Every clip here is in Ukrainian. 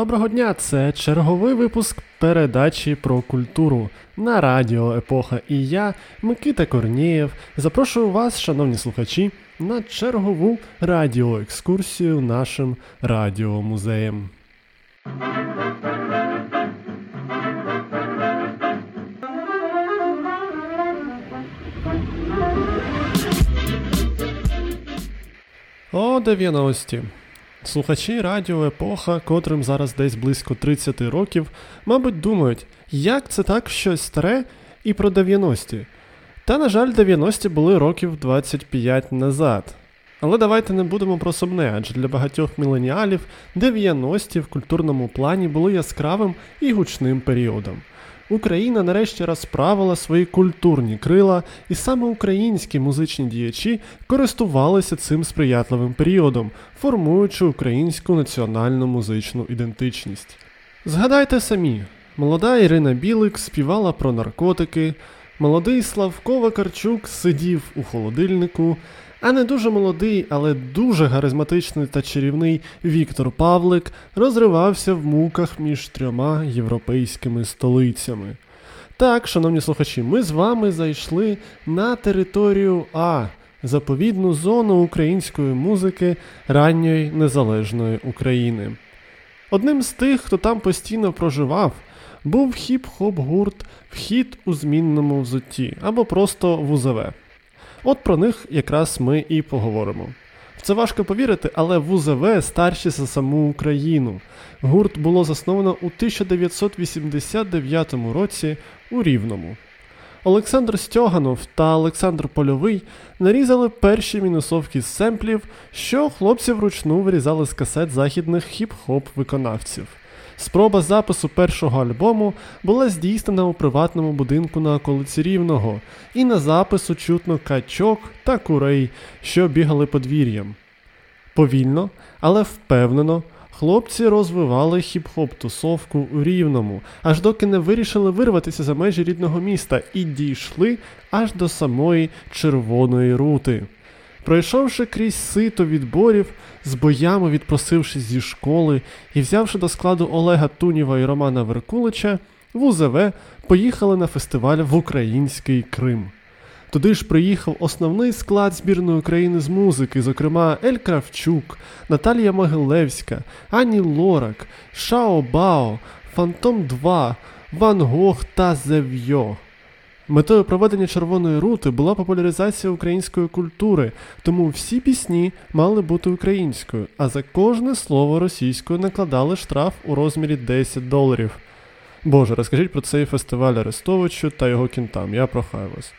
Доброго дня! Це черговий випуск передачі про культуру на радіо Епоха. І я, Микита Корнієв, запрошую вас, шановні слухачі, на чергову радіоекскурсію нашим радіомузеєм. О 90-ті. Слухачі радіо Епоха, котрим зараз десь близько 30 років, мабуть, думають, як це так щось старе і про 90-ті. Та, на жаль, 90-ті були років 25 назад. Але давайте не будемо про сумне, адже для багатьох міленіалів 90-ті в культурному плані були яскравим і гучним періодом. Україна нарешті розправила свої культурні крила, і саме українські музичні діячі користувалися цим сприятливим періодом, формуючи українську національну музичну ідентичність. Згадайте самі, молода Ірина Білик співала про наркотики, молодий Славко Вакарчук сидів у холодильнику. А не дуже молодий, але дуже харизматичний та чарівний Віктор Павлик розривався в муках між трьома європейськими столицями. Так, шановні слухачі, ми з вами зайшли на територію А, заповідну зону української музики ранньої незалежної України. Одним з тих, хто там постійно проживав, був хіп-хоп гурт Вхід у змінному взутті або просто ВУЗВ. От про них якраз ми і поговоримо. В це важко повірити, але ВУЗВ старші за саму Україну. Гурт було засновано у 1989 році у Рівному. Олександр Стьоганов та Олександр Польовий нарізали перші мінусовки з семплів, що хлопці вручну вирізали з касет західних хіп-хоп виконавців. Спроба запису першого альбому була здійснена у приватному будинку на околиці Рівного, і на запису чутно качок та курей, що бігали подвір'ям. Повільно, але впевнено, хлопці розвивали хіп-хоп тусовку у Рівному, аж доки не вирішили вирватися за межі рідного міста і дійшли аж до самої червоної рути. Пройшовши крізь сито відборів, з боями відпросившись зі школи і взявши до складу Олега Туніва і Романа Веркулича, в УЗВ поїхали на фестиваль в Український Крим. Туди ж приїхав основний склад збірної України з музики, зокрема Ель Кравчук, Наталія Могилевська, Ані Лорак, Шао Бао, Фантом 2, Ван Гог та The Вйо. Метою проведення червоної рути була популяризація української культури, тому всі пісні мали бути українською, а за кожне слово російською накладали штраф у розмірі 10 доларів. Боже, розкажіть про цей фестиваль Арестовичу та його кінтам, я прохаю вас.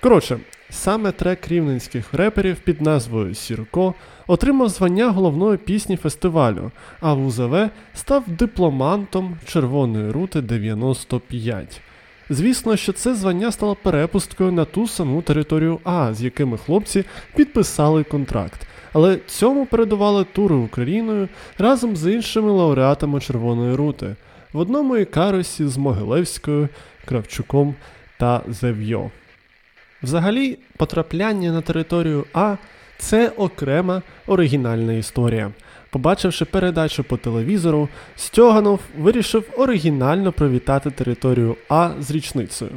Коротше, саме трек рівненських реперів під назвою Сірко отримав звання головної пісні фестивалю, а в УЗВ став дипломантом червоної рути 95. Звісно, що це звання стало перепусткою на ту саму територію А, з якими хлопці підписали контракт. Але цьому передували тури Україною разом з іншими лауреатами Червоної рути в одному ікарусі з Могилевською, Кравчуком та Зев'йо. Взагалі, потрапляння на територію А це окрема оригінальна історія. Побачивши передачу по телевізору, Стьоганов вирішив оригінально привітати територію А з річницею.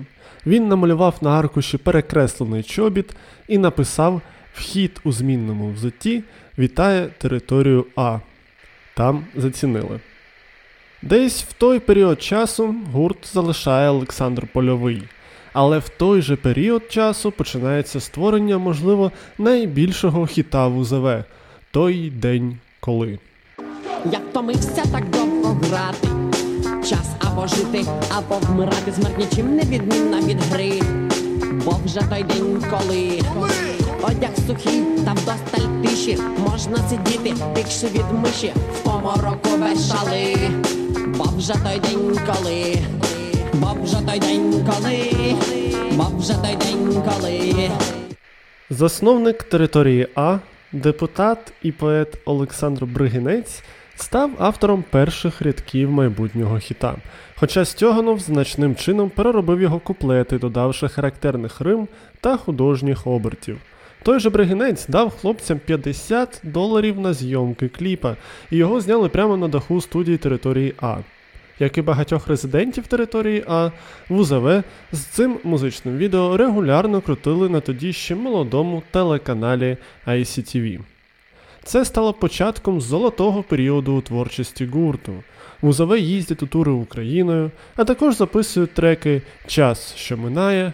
Він намалював на аркуші перекреслений чобіт і написав Вхід у змінному взутті вітає територію А. Там зацінили. Десь в той період часу гурт залишає Олександр Польовий. Але в той же період часу починається створення, можливо, найбільшого хіта в УЗВ той день коли. Я втомився так довго грати. Час або жити, або вмирати смерть нічим не відмінна від гри. Бо вже той день, коли одяг сухий та вдосталь тиші можна сидіти, пікши від миші, в помороку вешали. Бо вже той день, коли, бо вже той день, коли, бо вже той день, коли. Засновник території А Депутат і поет Олександр Бригинець став автором перших рядків майбутнього хіта, хоча Стьоганов значним чином переробив його куплети, додавши характерних рим та художніх обертів. Той же Бригинець дав хлопцям 50 доларів на зйомки кліпа, і його зняли прямо на даху студії території А. Як і багатьох резидентів території А, ВУЗВ з цим музичним відео регулярно крутили на тоді ще молодому телеканалі ICTV. Це стало початком золотого періоду у творчості гурту. ВУЗВ їздять у тури Україною, а також записують треки Час, що минає,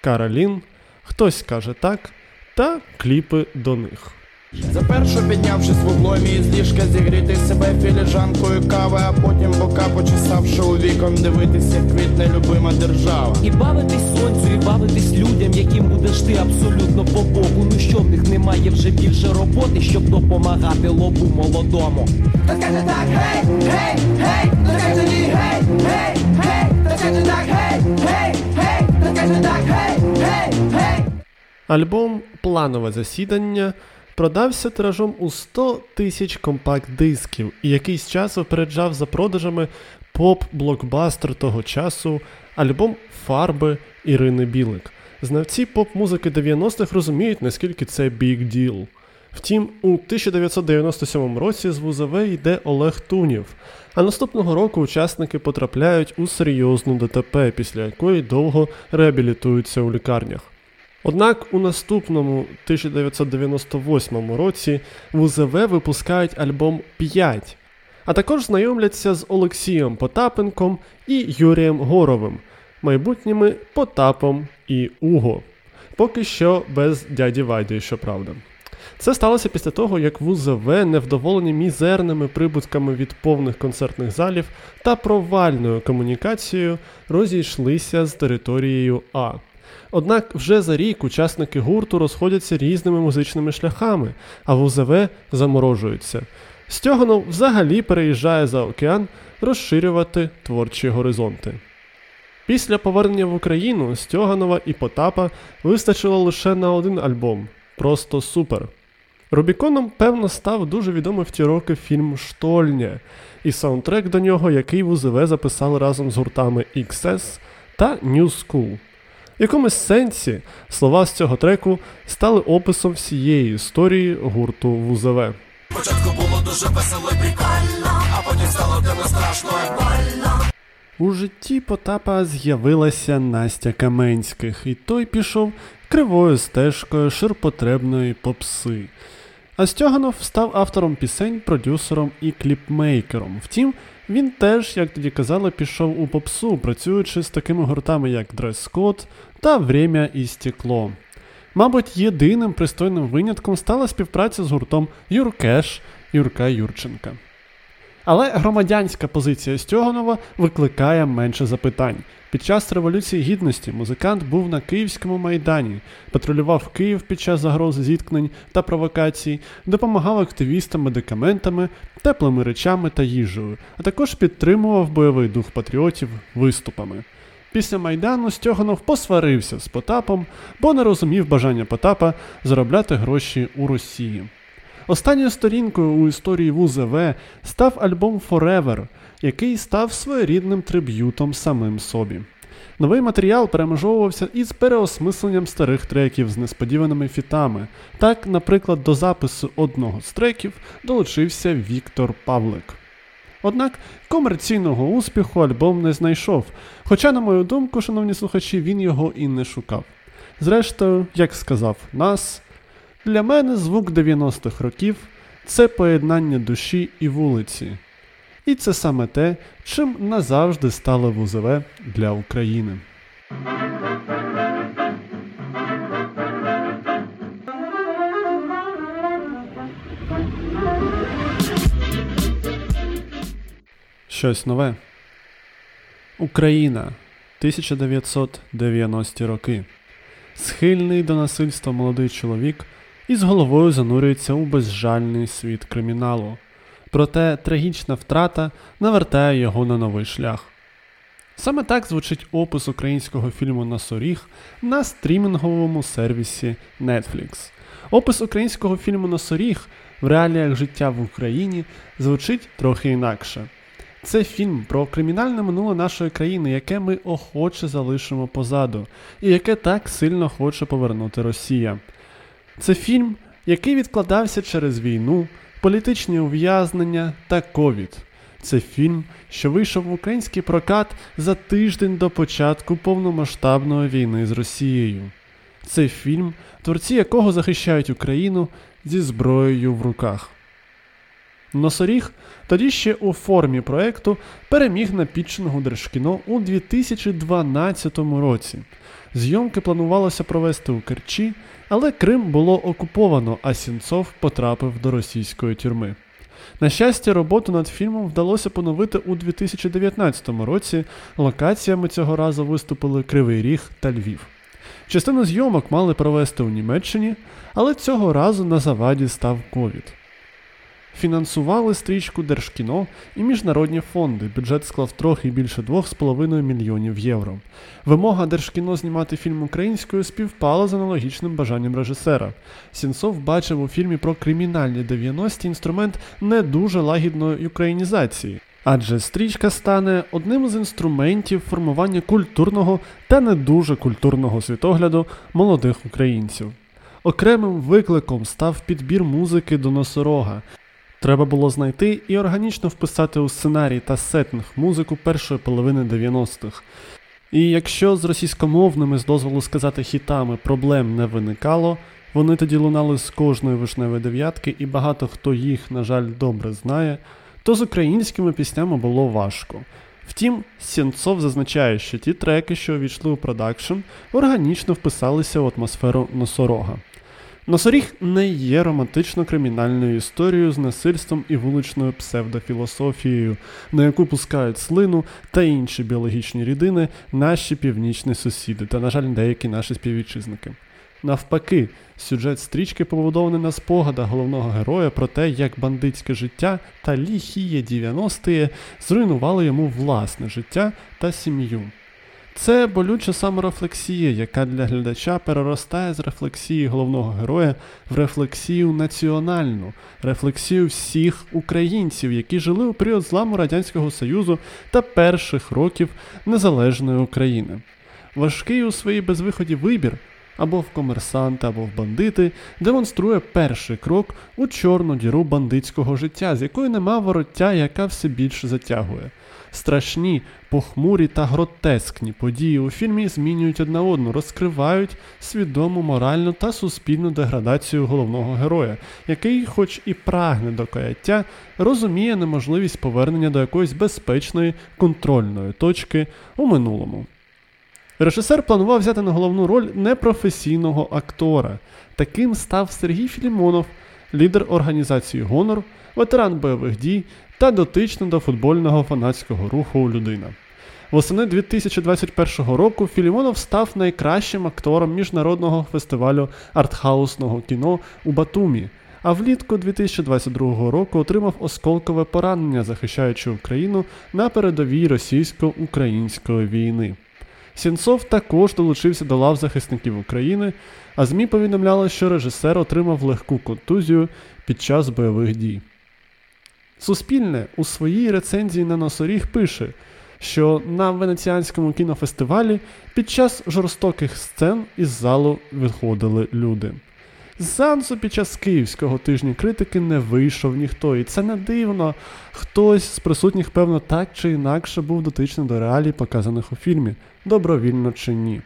Каролін, Хтось каже так та кліпи до них. Запершу піднявшись вуглом із ліжка, зігріти себе філіжанкою кави, а потім бока почесавши у вікон, дивитися, квітне любима держава. І бавитись сонцю, і бавитись людям, яким будеш ти абсолютно по боку. Ну що в них немає вже більше роботи, щоб допомагати лобу молодому. Та скаже так, гей, гей, гей, та скаже ні, гей, гей, гей, та скаже так, гей, гей, гей, та скаже так, гей, гей, гей. Альбом Планове засідання продався тиражом у 100 тисяч компакт-дисків і якийсь час випереджав за продажами поп-блокбастер того часу, альбом Фарби Ірини Білик. Знавці поп-музики 90-х розуміють, наскільки це big deal. Втім, у 1997 році з ВУЗВ йде Олег Тунів, а наступного року учасники потрапляють у серйозну ДТП, після якої довго реабілітуються у лікарнях. Однак у наступному 1998 році ВУЗВ випускають альбом 5, а також знайомляться з Олексієм Потапенком і Юрієм Горовим, майбутніми Потапом і Уго. Поки що без дяді Вайди, щоправда. Це сталося після того, як ВУЗВ, невдоволені мізерними прибутками від повних концертних залів та провальною комунікацією, розійшлися з територією А. Однак вже за рік учасники гурту розходяться різними музичними шляхами, а ВУЗВ заморожується. Стьоганов взагалі переїжджає за океан розширювати творчі горизонти. Після повернення в Україну Стьоганова і Потапа вистачило лише на один альбом просто супер. Рубіконом, певно, став дуже відомий в ті роки фільм Штольня і саундтрек до нього, який ВУЗВ записали разом з гуртами XS та New School. В якомусь сенсі слова з цього треку стали описом всієї історії гурту Вузеве. Спочатку було дуже весело і прикольно, а потім стало темно страшно і больно. У житті Потапа з'явилася Настя Каменських, і той пішов кривою стежкою ширпотребної попси. А Стьоганов став автором пісень, продюсером і кліпмейкером. Втім, він теж, як тоді казали, пішов у попсу, працюючи з такими гуртами, як Dress Code та Время и Стекло. Мабуть, єдиним пристойним винятком стала співпраця з гуртом Юркеш Юрка Юрченка. Але громадянська позиція Стьоганова викликає менше запитань. Під час Революції Гідності музикант був на Київському майдані, патрулював Київ під час загрози зіткнень та провокацій, допомагав активістам медикаментами, теплими речами та їжею, а також підтримував бойовий дух патріотів виступами. Після Майдану Стьоганов посварився з Потапом, бо не розумів бажання Потапа заробляти гроші у Росії. Останньою сторінкою у історії ВУЗВ став альбом Forever, який став своєрідним триб'ютом самим собі. Новий матеріал перемежовувався із переосмисленням старих треків з несподіваними фітами. Так, наприклад, до запису одного з треків долучився Віктор Павлик. Однак комерційного успіху альбом не знайшов, хоча, на мою думку, шановні слухачі, він його і не шукав. Зрештою, як сказав нас, для мене звук 90-х років це поєднання душі і вулиці. І це саме те, чим назавжди стало ВУЗВ для України. Щось нове. Україна 1990 роки. Схильний до насильства молодий чоловік із головою занурюється у безжальний світ криміналу. Проте трагічна втрата навертає його на новий шлях. Саме так звучить опис українського фільму Носоріг на стрімінговому сервісі Netflix. Опис українського фільму Носоріг в реаліях життя в Україні звучить трохи інакше. Це фільм про кримінальне минуле нашої країни, яке ми охоче залишимо позаду, і яке так сильно хоче повернути Росія. Це фільм, який відкладався через війну, політичні ув'язнення та ковід. Це фільм, що вийшов в український прокат за тиждень до початку повномасштабної війни з Росією. Це фільм, творці якого захищають Україну зі зброєю в руках. Носоріг тоді ще у формі проекту переміг на пітчингу Держкіно у 2012 році. Зйомки планувалося провести у Керчі, але Крим було окуповано, а Сінцов потрапив до російської тюрми. На щастя, роботу над фільмом вдалося поновити у 2019 році. Локаціями цього разу виступили Кривий Ріг та Львів. Частину зйомок мали провести у Німеччині, але цього разу на заваді став ковід. Фінансували стрічку Держкіно і міжнародні фонди. Бюджет склав трохи більше 2,5 мільйонів євро. Вимога Держкіно знімати фільм українською співпала з аналогічним бажанням режисера. Сінцов бачив у фільмі про кримінальні 90-ті інструмент не дуже лагідної українізації. Адже стрічка стане одним з інструментів формування культурного та не дуже культурного світогляду молодих українців. Окремим викликом став підбір музики до носорога. Треба було знайти і органічно вписати у сценарій та сеттинг музику першої половини 90-х. І якщо з російськомовними, з дозволу сказати, хітами проблем не виникало, вони тоді лунали з кожної вишневої дев'ятки, і багато хто їх, на жаль, добре знає, то з українськими піснями було важко. Втім, Сєнцов зазначає, що ті треки, що увійшли у продакшн, органічно вписалися в атмосферу носорога. Носоріг не є романтично-кримінальною історією з насильством і вуличною псевдофілософією, на яку пускають слину та інші біологічні рідини наші північні сусіди та, на жаль, деякі наші співвітчизники. Навпаки, сюжет стрічки побудований на спогадах головного героя про те, як бандитське життя та ліхіє 90-ті зруйнували йому власне життя та сім'ю. Це болюча саморефлексія, яка для глядача переростає з рефлексії головного героя в рефлексію національну, рефлексію всіх українців, які жили у період зламу Радянського Союзу та перших років незалежної України. Важкий у своїй безвиході вибір або в комерсанти, або в бандити демонструє перший крок у чорну діру бандитського життя, з якої нема вороття, яка все більше затягує. Страшні, похмурі та гротескні події у фільмі змінюють одна одну, розкривають свідому моральну та суспільну деградацію головного героя, який, хоч і прагне до каяття, розуміє неможливість повернення до якоїсь безпечної контрольної точки у минулому. Режисер планував взяти на головну роль непрофесійного актора. Таким став Сергій Філімонов, лідер організації Гонор, ветеран бойових дій та дотична до футбольного фанатського руху людина. Восени 2021 року Філімонов став найкращим актором міжнародного фестивалю артхаусного кіно у Батумі, а влітку 2022 року отримав осколкове поранення, захищаючи Україну на передовій російсько-української війни. Сінцов також долучився до лав захисників України, а ЗМІ повідомляли, що режисер отримав легку контузію під час бойових дій. Суспільне у своїй рецензії на носоріг пише, що на Венеціанському кінофестивалі під час жорстоких сцен із залу виходили люди. З сеансу під час Київського тижня критики не вийшов ніхто, і це не дивно. Хтось з присутніх, певно, так чи інакше був дотичний до реалій, показаних у фільмі, добровільно чи ні.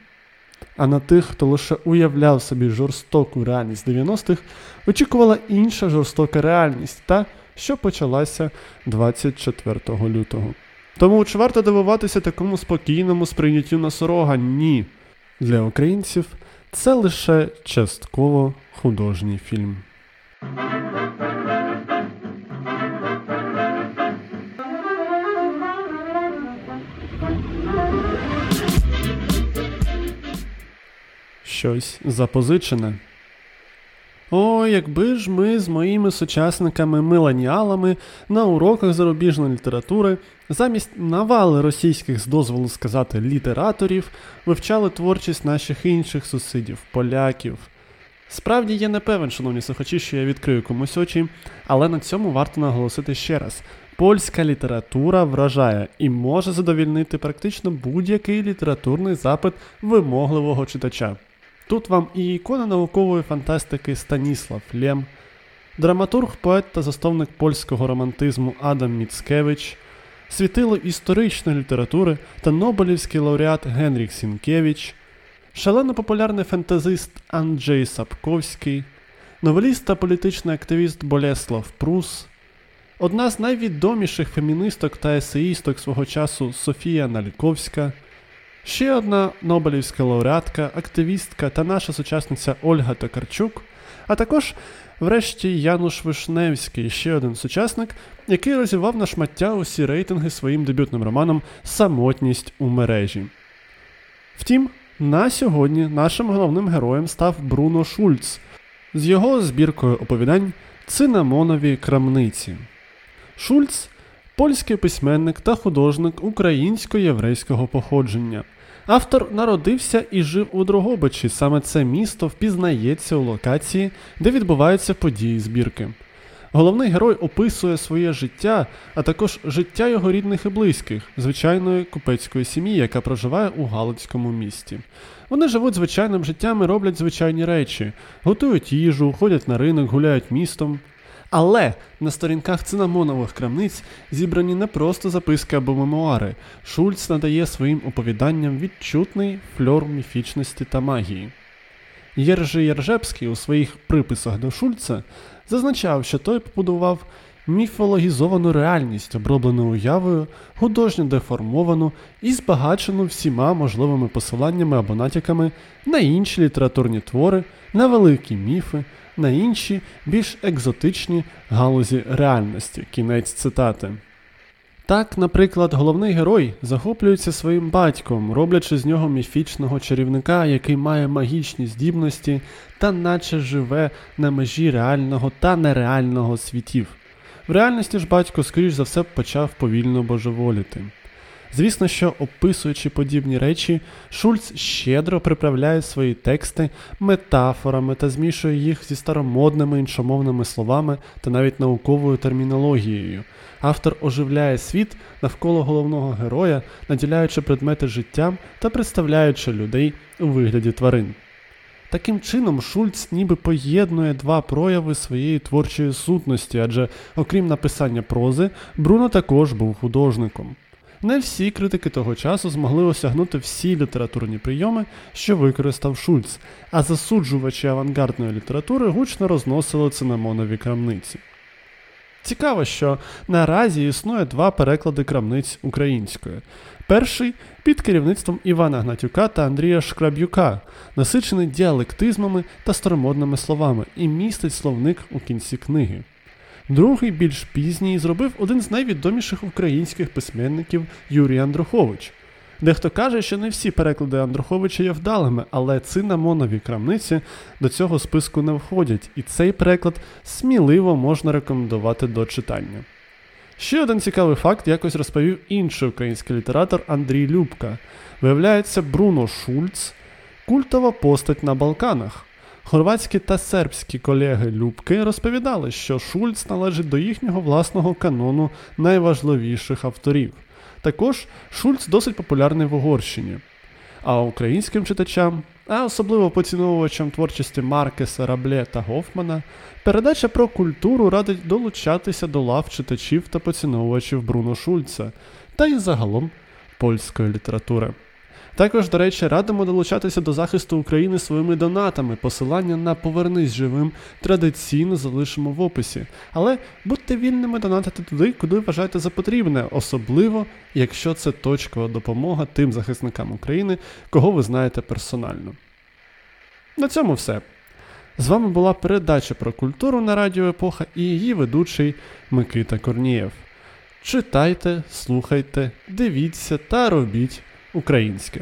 А на тих, хто лише уявляв собі жорстоку реальність 90-х, очікувала інша жорстока реальність, та, що почалася 24 лютого. Тому чи варто дивуватися такому спокійному сприйняттю носорога? Ні. Для українців це лише частково художній фільм. Щось запозичене. О, якби ж ми з моїми сучасниками-миленіалами на уроках зарубіжної літератури замість навали російських з дозволу сказати літераторів вивчали творчість наших інших сусідів, поляків. Справді я не певен, шановні слухачі, що я відкрию комусь очі, але на цьому варто наголосити ще раз. Польська література вражає і може задовільнити практично будь-який літературний запит вимогливого читача. Тут вам і ікона наукової фантастики Станіслав Лем, драматург, поет та засновник польського романтизму Адам Міцкевич, світило історичної літератури та Нобелівський лауреат Генріх Сінкевич, шалено популярний фентезист Анджей Сапковський, новеліст та політичний активіст Болеслав Прус, одна з найвідоміших феміністок та есеїсток свого часу Софія Налковська. Ще одна Нобелівська лауреатка, активістка та наша сучасниця Ольга Токарчук, а також, врешті, Януш Вишневський, ще один сучасник, який розірвав на шмаття усі рейтинги своїм дебютним романом Самотність у мережі. Втім, на сьогодні нашим головним героєм став Бруно Шульц з його збіркою оповідань Цинамонові крамниці. Шульц польський письменник та художник українсько-єврейського походження. Автор народився і жив у Дрогобичі. Саме це місто впізнається у локації, де відбуваються події збірки. Головний герой описує своє життя, а також життя його рідних і близьких, звичайної купецької сім'ї, яка проживає у Галицькому місті. Вони живуть звичайним життям і роблять звичайні речі, готують їжу, ходять на ринок, гуляють містом. Але на сторінках цинамонових крамниць зібрані не просто записки або мемуари. Шульц надає своїм оповіданням відчутний фльор міфічності та магії. Єржи Єржепський у своїх приписах до Шульца зазначав, що той побудував міфологізовану реальність, оброблену уявою, художньо деформовану і збагачену всіма можливими посиланнями або натяками на інші літературні твори, на великі міфи, на інші більш екзотичні галузі реальності. Кінець цитати. Так, наприклад, головний герой захоплюється своїм батьком, роблячи з нього міфічного чарівника, який має магічні здібності та наче живе на межі реального та нереального світів. В реальності ж батько, скоріш за все, почав повільно божеволіти. Звісно, що описуючи подібні речі, Шульц щедро приправляє свої тексти метафорами та змішує їх зі старомодними іншомовними словами та навіть науковою термінологією. Автор оживляє світ навколо головного героя, наділяючи предмети життям та представляючи людей у вигляді тварин. Таким чином, Шульц ніби поєднує два прояви своєї творчої сутності, адже, окрім написання прози, Бруно також був художником. Не всі критики того часу змогли осягнути всі літературні прийоми, що використав Шульц, а засуджувачі авангардної літератури гучно розносили цинамонові крамниці. Цікаво, що наразі існує два переклади крамниць української. Перший під керівництвом Івана Гнатюка та Андрія Шкраб'юка, насичений діалектизмами та старомодними словами, і містить словник у кінці книги. Другий, більш пізній, зробив один з найвідоміших українських письменників Юрій Андрухович. Дехто каже, що не всі переклади Андруховича є вдалими, але цинамонові крамниці до цього списку не входять, і цей переклад сміливо можна рекомендувати до читання. Ще один цікавий факт якось розповів інший український літератор Андрій Любка. Виявляється, Бруно Шульц культова постать на Балканах. Хорватські та сербські колеги Любки розповідали, що Шульц належить до їхнього власного канону найважливіших авторів. Також Шульц досить популярний в Угорщині. А українським читачам, а особливо поціновувачам творчості Маркеса, Рабле та Гофмана, передача про культуру радить долучатися до лав читачів та поціновувачів Бруно Шульца та й загалом польської літератури. Також, до речі, радимо долучатися до захисту України своїми донатами. Посилання на Повернись живим традиційно залишимо в описі. Але будьте вільними донатити туди, куди вважаєте за потрібне, особливо якщо це точкова допомога тим захисникам України, кого ви знаєте персонально. На цьому все. З вами була передача про культуру на Радіо Епоха і її ведучий Микита Корнієв. Читайте, слухайте, дивіться та робіть українське.